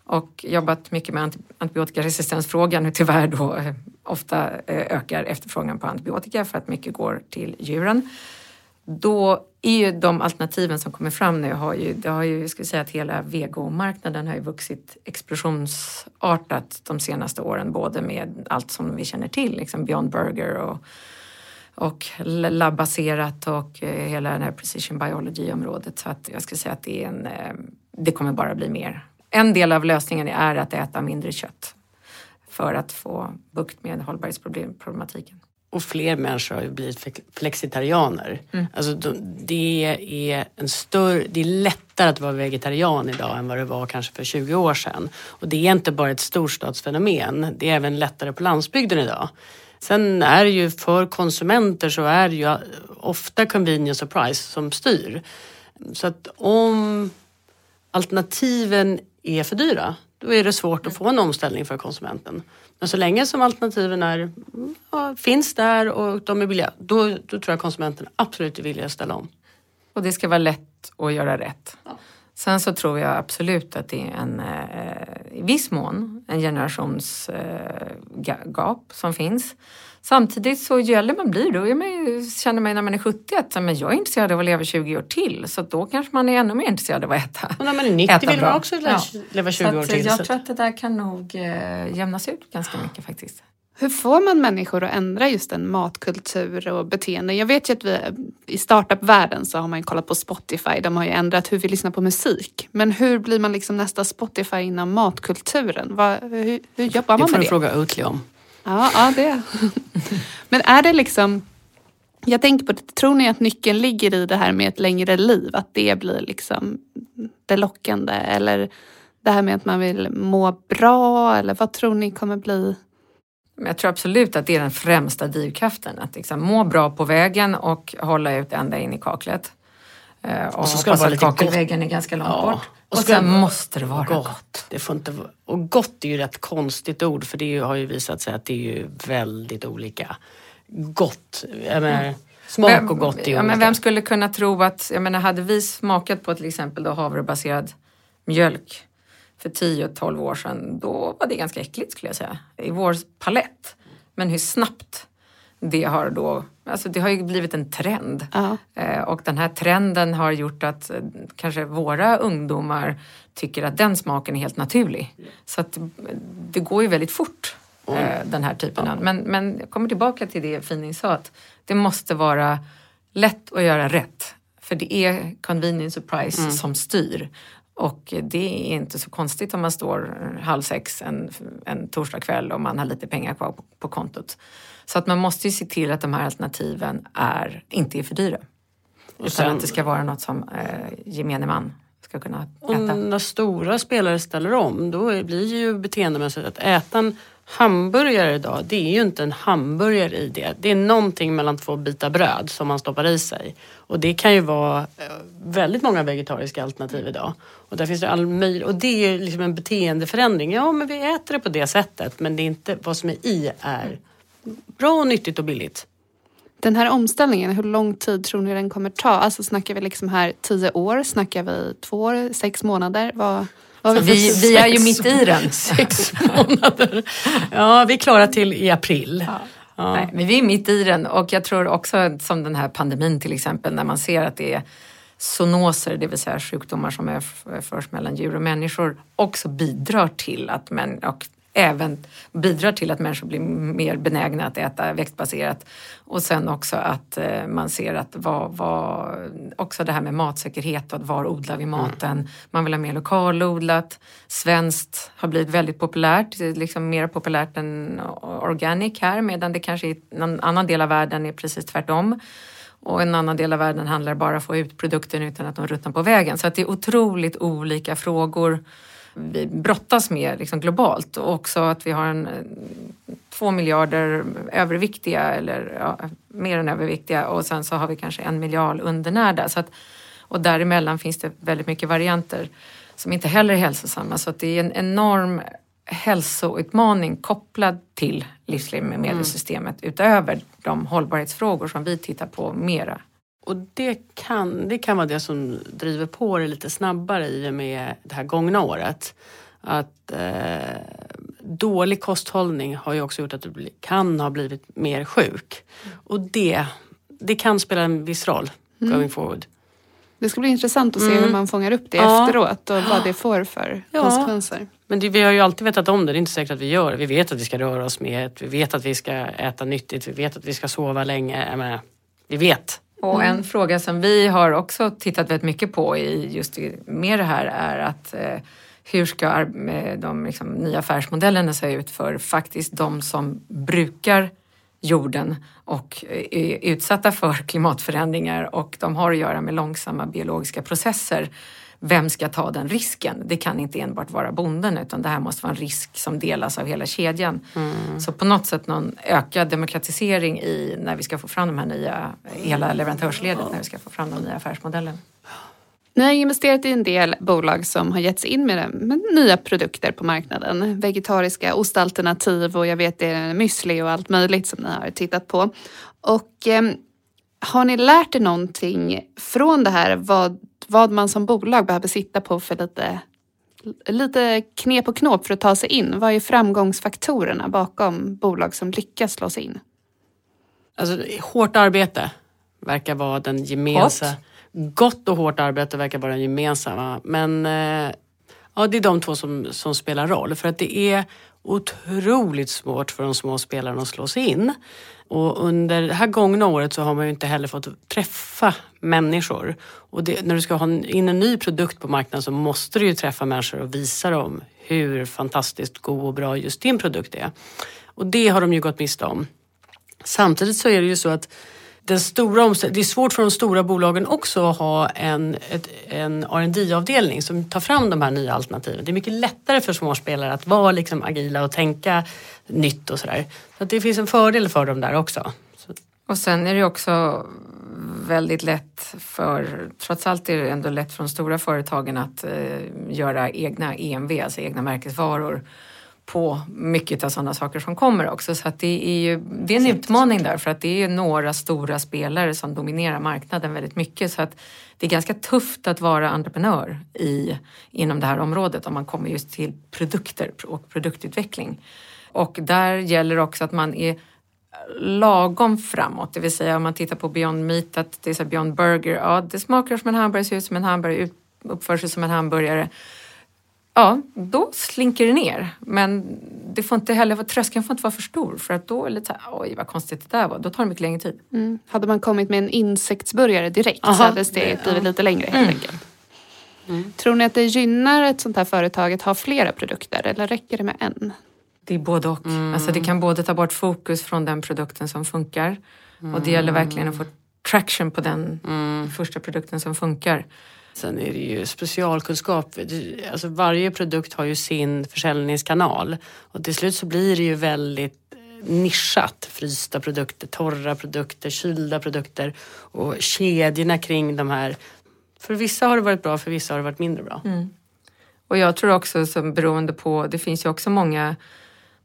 och jobbat mycket med antibiotikaresistensfrågan och tyvärr då eh, ofta eh, ökar efterfrågan på antibiotika för att mycket går till djuren. Då är ju de alternativen som kommer fram nu har ju, det har ju, ska vi säga att hela vegomarknaden har ju vuxit explosionsartat de senaste åren, både med allt som vi känner till, liksom Beyond Burger och, och labbaserat och eh, hela det här precision biology-området. Så att jag skulle säga att det är en, det kommer bara bli mer en del av lösningen är att äta mindre kött för att få bukt med hållbarhetsproblematiken. Och fler människor har ju blivit flexitarianer. Mm. Alltså, det, är en större, det är lättare att vara vegetarian idag än vad det var kanske för 20 år sedan. Och det är inte bara ett storstadsfenomen, det är även lättare på landsbygden idag. Sen är det ju för konsumenter så är det ju ofta convenience och price som styr. Så att om alternativen är för dyra, då är det svårt att få en omställning för konsumenten. Men så länge som alternativen är, ja, finns där och de är billiga, då, då tror jag konsumenten absolut är villig att ställa om. Och det ska vara lätt att göra rätt. Ja. Sen så tror jag absolut att det är en, eh, i viss mån, en generationsgap eh, som finns. Samtidigt så ju äldre man blir då är man ju, känner man när man är 70 att men jag är intresserad av att leva 20 år till så då kanske man är ännu mer intresserad av att äta Och när man är 90 vill man också leva, ja. 20 år till. Jag tror att det där kan nog eh, jämnas ut ganska mycket faktiskt. Hur får man människor att ändra just en matkultur och beteende? Jag vet ju att vi i startup-världen så har man ju kollat på Spotify. De har ju ändrat hur vi lyssnar på musik. Men hur blir man liksom nästa Spotify inom matkulturen? Vad, hur, hur jobbar man med det? Det får du fråga Oatly om. Ja, ja det. Men är det liksom... Jag tänker på det, tror ni att nyckeln ligger i det här med ett längre liv? Att det blir liksom det lockande? Eller det här med att man vill må bra? Eller vad tror ni kommer bli jag tror absolut att det är den främsta drivkraften. Att liksom må bra på vägen och hålla ut ända in i kaklet. Eh, och, och så ska det vara lite kakelväggen gott. är ganska långt ja. bort. Och, och sen måste det vara gott. gott. Det får inte, och gott är ju ett konstigt ord för det har ju visat sig att det är ju väldigt olika. Gott, jag menar, mm. smak och gott är ja, olika. Men vem skulle kunna tro att, jag menar hade vi smakat på till exempel då havrebaserad mjölk för 10-12 år sedan, då var det ganska äckligt skulle jag säga. I vår palett. Men hur snabbt det har då, alltså det har ju blivit en trend. Uh -huh. och den här trenden har gjort att eh, kanske våra ungdomar tycker att den smaken är helt naturlig. Så att eh, det går ju väldigt fort, mm. den här typen av... Men, men jag kommer tillbaka till det Fining sa, att det måste vara lätt att göra rätt. För det är convenience och price mm. som styr. Och det är inte så konstigt om man står halv sex en, en torsdagkväll och man har lite pengar kvar på, på kontot. Så att man måste ju se till att de här alternativen är, inte är för dyra. Och utan att det ska vara något som eh, gemene man ska kunna äta. Och när stora spelare ställer om då blir ju beteendemässigt att äta en hamburgare idag, det är ju inte en hamburgare i det. Det är någonting mellan två bitar bröd som man stoppar i sig. Och det kan ju vara eh, väldigt många vegetariska alternativ idag. Och där finns det all möj- och det är liksom en beteendeförändring. Ja, men vi äter det på det sättet, men det är inte vad som är i är bra och nyttigt och billigt. Den här omställningen, hur lång tid tror ni den kommer ta? Alltså snackar vi liksom här tio år? Snackar vi två år? Sex månader? Vad, vi, vi, vi är ju mitt i den. sex månader. Ja, vi är klara till i april. Ja. Ja. Nej, men vi är mitt i den och jag tror också som den här pandemin till exempel när man ser att det är zoonoser, det vill säga sjukdomar som överförs mellan djur och människor, också bidrar till att män, och även bidrar till att människor blir mer benägna att äta växtbaserat. Och sen också att eh, man ser att vad, vad, också det här med matsäkerhet och var odlar vi maten? Mm. Man vill ha mer lokalodlat. Svenskt har blivit väldigt populärt, liksom mer populärt än organic här medan det kanske i någon annan del av världen är precis tvärtom. Och en annan del av världen handlar bara om att få ut produkten utan att de ruttnar på vägen. Så att det är otroligt olika frågor vi brottas med liksom globalt och också att vi har en, två miljarder överviktiga eller ja, mer än överviktiga och sen så har vi kanske en miljard undernärda. Så att, och däremellan finns det väldigt mycket varianter som inte heller är hälsosamma så att det är en enorm hälsoutmaning kopplad till livsmedelssystemet mm. utöver de hållbarhetsfrågor som vi tittar på mera. Och det kan, det kan vara det som driver på det lite snabbare i och med det här gångna året. Att eh, dålig kosthållning har ju också gjort att du kan ha blivit mer sjuk. Och det, det kan spela en viss roll mm. going forward. Det ska bli intressant att se mm. hur man fångar upp det ja. efteråt och vad det får för ja. konsekvenser. Men det, vi har ju alltid vetat om det, det är inte säkert att vi gör det. Vi vet att vi ska röra oss mer, vi vet att vi ska äta nyttigt, vi vet att vi ska sova länge. Menar, vi vet och mm. en fråga som vi har också tittat väldigt mycket på i just med det här är att eh, hur ska eh, de liksom, nya affärsmodellerna se ut för faktiskt de som brukar jorden och är utsatta för klimatförändringar och de har att göra med långsamma biologiska processer vem ska ta den risken? Det kan inte enbart vara bonden utan det här måste vara en risk som delas av hela kedjan. Mm. Så på något sätt någon ökad demokratisering i när vi ska få fram de här nya, hela leverantörsledet, när vi ska få fram de nya affärsmodellerna. Ni har investerat i en del bolag som har gett sig in med, med nya produkter på marknaden. Vegetariska ostalternativ och jag vet det är müsli och allt möjligt som ni har tittat på. Och eh, har ni lärt er någonting från det här vad, vad man som bolag behöver sitta på för lite, lite knep och knåp för att ta sig in? Vad är framgångsfaktorerna bakom bolag som lyckas slå sig in? Alltså, hårt arbete verkar vara den gemensamma... Gott och hårt arbete verkar vara den gemensamma. Men eh, ja, det är de två som, som spelar roll. För att det är otroligt svårt för de små spelarna att slå sig in. Och under det här gångna året så har man ju inte heller fått träffa människor. Och det, när du ska ha in en ny produkt på marknaden så måste du ju träffa människor och visa dem hur fantastiskt god och bra just din produkt är. Och det har de ju gått miste om. Samtidigt så är det ju så att den stora det är svårt för de stora bolagen också att ha en, ett, en rd avdelning som tar fram de här nya alternativen. Det är mycket lättare för småspelare att vara liksom agila och tänka nytt och sådär. Så att det finns en fördel för dem där också. Och sen är det också väldigt lätt för, trots allt är det ändå lätt för de stora företagen att eh, göra egna EMV, alltså egna märkesvaror på mycket av sådana saker som kommer också. Så att det är ju det är en utmaning där för att det är några stora spelare som dominerar marknaden väldigt mycket. Så att det är ganska tufft att vara entreprenör i, inom det här området om man kommer just till produkter och produktutveckling. Och där gäller också att man är lagom framåt, det vill säga om man tittar på Beyond Meat, att det är så Beyond Burger, ja det smakar som en hamburgare, ser ut som en hamburgare, uppför sig som en hamburgare ja, då slinker det ner. Men det får inte heller, tröskeln får inte vara för stor för att då är det lite så här, oj vad konstigt det där var. Då tar det mycket längre tid. Mm. Hade man kommit med en insektsburgare direkt Aha, så hade steget blivit ja. lite längre helt mm. enkelt. Mm. Tror ni att det gynnar ett sånt här företag att ha flera produkter eller räcker det med en? Det är både och. Mm. Alltså det kan både ta bort fokus från den produkten som funkar och det gäller verkligen att få traction på den mm. första produkten som funkar. Sen är det ju specialkunskap. Alltså varje produkt har ju sin försäljningskanal och till slut så blir det ju väldigt eh, nischat. Frysta produkter, torra produkter, kylda produkter och kedjorna kring de här. För vissa har det varit bra, för vissa har det varit mindre bra. Mm. Och jag tror också som beroende på, det finns ju också många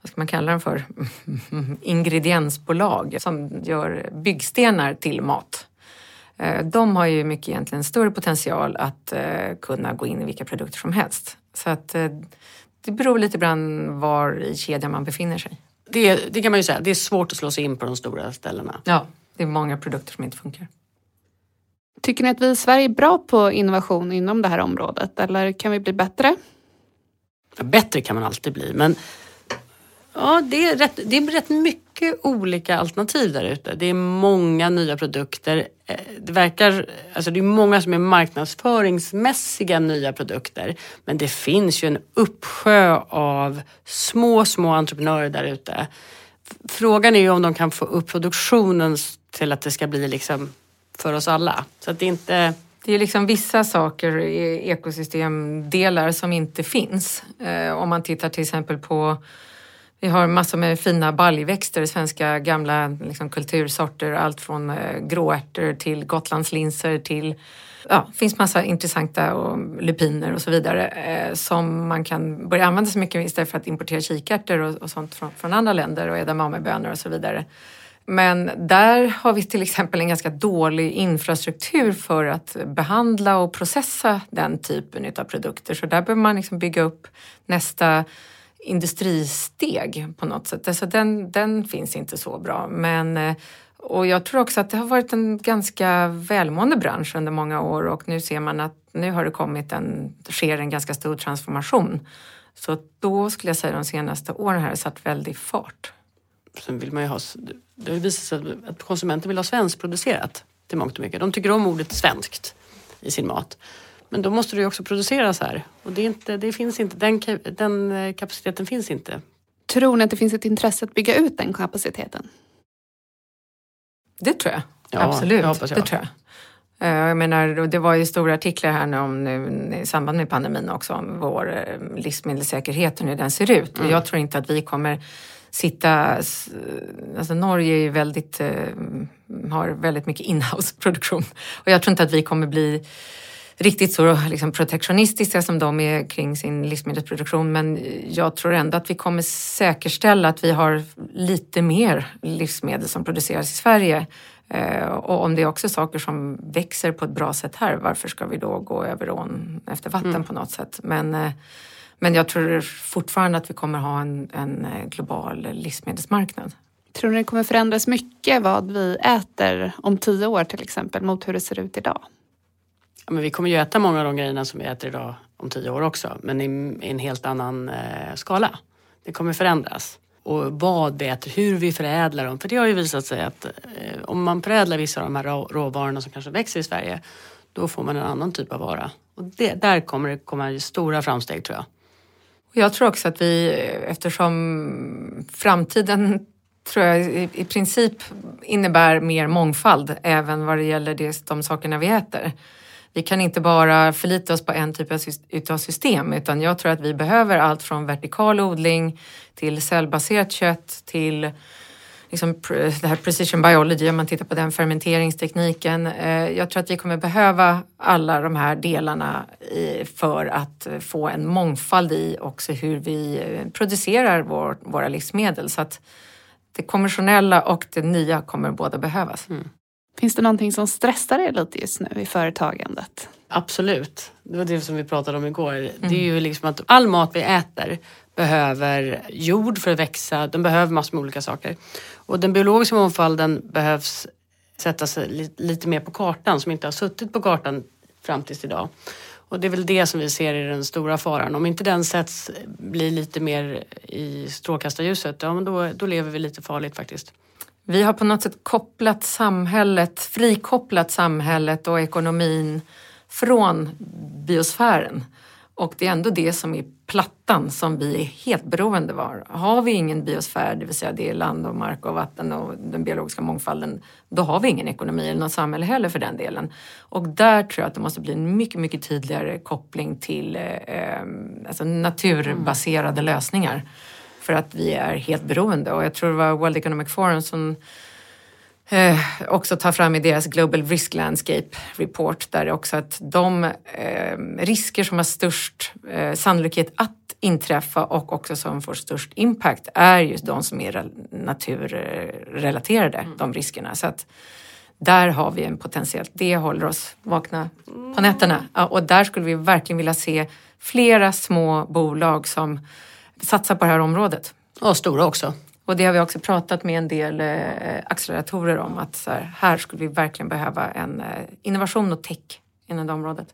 vad ska man kalla dem för, ingrediensbolag som gör byggstenar till mat. Eh, de har ju mycket egentligen större potential att eh, kunna gå in i vilka produkter som helst. Så att eh, det beror lite grann var i kedjan man befinner sig. Det, det kan man ju säga, det är svårt att slå sig in på de stora ställena. Ja, det är många produkter som inte funkar. Tycker ni att vi i Sverige är bra på innovation inom det här området eller kan vi bli bättre? Bättre kan man alltid bli men Ja, det är, rätt, det är rätt mycket olika alternativ där ute. Det är många nya produkter. Eh, det verkar, alltså det är många som är marknadsföringsmässiga nya produkter. Men det finns ju en uppsjö av små, små entreprenörer där ute. Frågan är ju om de kan få upp produktionen till att det ska bli liksom för oss alla. Så att det är inte... Det är liksom vissa saker ekosystemdelar som inte finns. Eh, om man tittar till exempel på vi har massor med fina baljväxter, svenska gamla liksom, kultursorter. Allt från eh, gråärtor till gotlandslinser till ja, det finns massa intressanta och lupiner och så vidare eh, som man kan börja använda så mycket istället för att importera kikärtor och, och sånt från, från, andra länder och edamamebönor och så vidare. Men där har vi till exempel en ganska dålig infrastruktur för att behandla och processa den typen av produkter. Så där behöver man liksom bygga upp nästa industristeg på något sätt. Alltså den, den finns inte så bra. Men, eh, och jag tror också att det har varit en ganska välmående bransch under många år och nu ser man att nu har det kommit en, sker en ganska stor transformation. Så då skulle jag säga de senaste åren har det satt väldigt fart. Sen vill man ju ha, det har ju visat sig att konsumenter vill ha svenskproducerat till mångt och mycket. De tycker om ordet svenskt i sin mat. Men då måste ju också produceras här och det, är inte, det finns inte, den, den eh, kapaciteten finns inte. Tror ni att det finns ett intresse att bygga ut den kapaciteten? Det tror jag. Ja, Absolut, jag. det tror jag. Eh, jag menar, det var ju stora artiklar här nu, om, nu i samband med pandemin också om vår eh, livsmedelssäkerhet och hur den ser ut. Mm. Och jag tror inte att vi kommer sitta... Alltså Norge är ju väldigt, har väldigt mycket inhouse-produktion och jag tror inte att vi kommer bli riktigt så liksom protektionistiska som de är kring sin livsmedelsproduktion men jag tror ändå att vi kommer säkerställa att vi har lite mer livsmedel som produceras i Sverige. Eh, och om det är också saker som växer på ett bra sätt här, varför ska vi då gå över ån efter vatten mm. på något sätt? Men, eh, men jag tror fortfarande att vi kommer ha en, en global livsmedelsmarknad. Tror ni det kommer förändras mycket vad vi äter om tio år till exempel mot hur det ser ut idag? Ja, men vi kommer ju äta många av de grejerna som vi äter idag om tio år också, men i, en helt annan eh, skala. Det kommer förändras. Och vad vi äter, hur vi förädlar dem. För det har ju visat sig att eh, om man förädlar vissa av de här råvarorna som kanske växer i Sverige, då får man en annan typ av vara. Och det, där kommer det komma stora framsteg tror jag. Jag tror också att vi, eftersom framtiden tror jag i, i princip innebär mer mångfald även vad det gäller det, de sakerna vi äter. Vi kan inte bara förlita oss på en typ av system utan jag tror att vi behöver allt från vertikal odling till cellbaserat kött till liksom det här precision biology, om man tittar på den fermenteringstekniken. Eh, jag tror att vi kommer behöva alla de här delarna för att få en mångfald i också hur vi eh, producerar våra livsmedel. Så att det konventionella och det nya kommer båda behövas. Mm. Finns det någonting som stressar er lite just nu i företagandet? Absolut. Det var det som vi pratade om igår. Mm. Det är ju liksom att all mat vi äter behöver jord för att växa. Den behöver massor med olika saker. Och den biologiska mångfalden behövs sättas lite mer på kartan som inte har suttit på kartan fram tills idag. Och det är väl det som vi ser är den stora faran. Om inte den sätts, blir lite mer i strålkastarljuset, ja men då, då lever vi lite farligt faktiskt. Vi har på något sätt kopplat samhället, frikopplat samhället och ekonomin från biosfären. Och det är ändå det som är plattan som vi är helt beroende av. Har vi ingen biosfär, det vill säga det är land och mark och vatten och den biologiska mångfalden, då har vi ingen ekonomi eller något samhälle heller för den delen. Och där tror jag att det måste bli en mycket, mycket tydligare koppling till eh, eh alltså naturbaserade mm. lösningar. För att vi är helt beroende och jag tror det var World Economic Forum som eh, också tar fram i deras Global Risk Landscape Report där det också att de eh, risker som har störst eh, sannolikhet att inträffa och också som får störst impact är just de som är naturrelaterade, mm. de riskerna. Så att där har vi en potentiellt, det håller oss vakna på nätterna. Ja, och där skulle vi verkligen vilja se flera små bolag som satsar på det här området. Och stora också. Och det har vi också pratat med en del eh, acceleratorer om att så här, här, skulle vi verkligen behöva en eh, innovation och tech inom det området.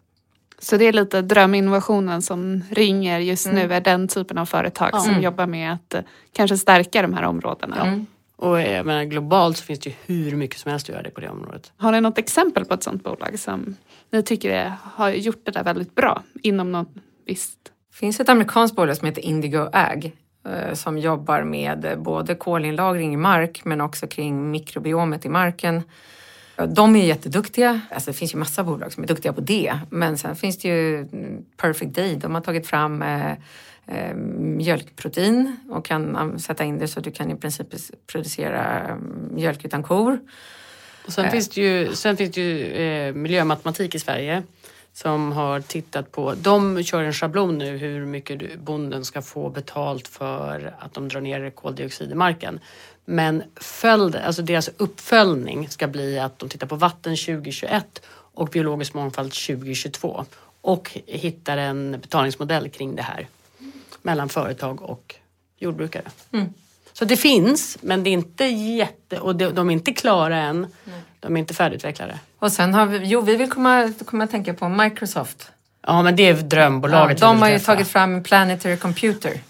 Så det är lite dröminnovationen som ringer just mm. nu är den typen av företag mm. som jobbar med att eh, kanske stärka de här områdena. Mm. Och jag menar, globalt så finns det ju hur mycket som helst att göra det på det området. Har ni något exempel på ett sådant bolag som ni tycker är, har gjort det där väldigt bra inom något visst? Finns ett amerikanskt bolag som heter Indigo Ag Eh, som jobbar med både kolinlagring i mark men också kring mikrobiomet i marken. De är jätteduktiga. Alltså det finns ju massa bolag som är duktiga på det. Men sen finns det ju Perfect Day. De har tagit fram eh, eh, mjölkprotein och kan sätta in det så du kan i princip producera mm, mjölk utan kor. Och sen, eh. finns det ju, sen finns det ju eh, miljömatematik i Sverige som har tittat på, de kör en schablon nu hur mycket bonden ska få betalt för att de drar ner koldioxid i marken. Men följd, alltså deras uppföljning ska bli att de tittar på vatten 2021 och biologisk mångfald 2022 och hittar en betalningsmodell kring det här mellan företag och jordbrukare. Mm. Så det finns, men det är inte jätte... Och de är inte klara än. Nej. De är inte färdigutvecklade. Och sen har vi... Jo, vi vill komma, komma att tänka på Microsoft. Ja, men det är drömbolaget. Ja, de har ju tagit fram Planetary Computer.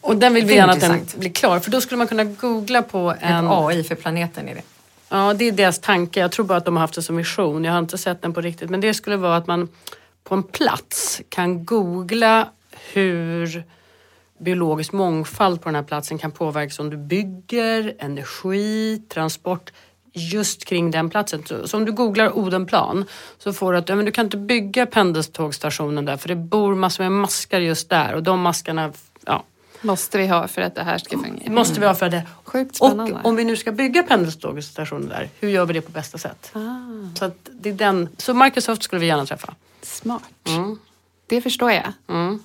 Och den vill vi gärna att den blir klar. För då skulle man kunna googla på en... Ett AI för planeten är det. Ja, det är deras tanke. Jag tror bara att de har haft det som vision. Jag har inte sett den på riktigt. Men det skulle vara att man på en plats kan googla hur biologisk mångfald på den här platsen kan påverkas om du bygger, energi, transport just kring den platsen. Så om du googlar Odenplan så får du att ja, men du kan inte bygga pendeltågstationen där för det bor massor med maskar just där och de maskarna ja. Måste vi ha för att det här ska fungera? Måste vi ha för att det. Sjukt spännande. Och om vi nu ska bygga pendeltågstationen där, hur gör vi det på bästa sätt? Ah. Så, det är den. så Microsoft skulle vi gärna träffa. Smart. Mm. Det förstår jag. Mm.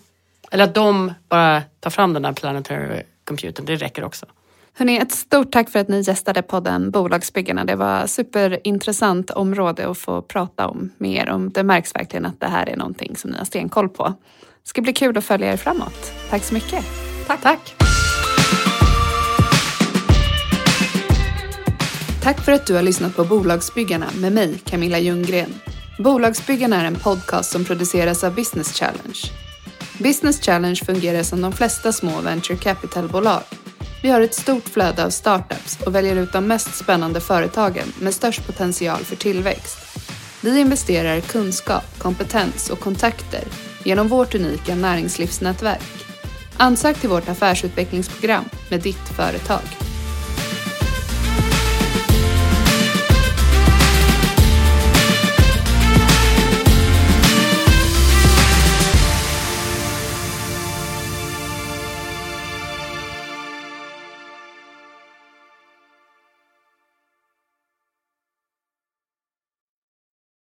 Eller att de bara tar fram den här planetary computern, det räcker också. Hörrni, ett stort tack för att ni gästade podden Bolagsbyggarna. Det var superintressant område att få prata om med er. Om det märks verkligen att det här är någonting som ni har stenkoll på. Det ska bli kul att följa er framåt. Tack så mycket. Tack. Tack. Tack för att du har lyssnat på Bolagsbyggarna med mig, Camilla Ljunggren. Bolagsbyggarna är en podcast som produceras av Business Challenge. Business Challenge fungerar som de flesta små venture capital-bolag. Vi har ett stort flöde av startups och väljer ut de mest spännande företagen med störst potential för tillväxt. Vi investerar i kunskap, kompetens och kontakter genom vårt unika näringslivsnätverk. Ansök till vårt affärsutvecklingsprogram med ditt företag.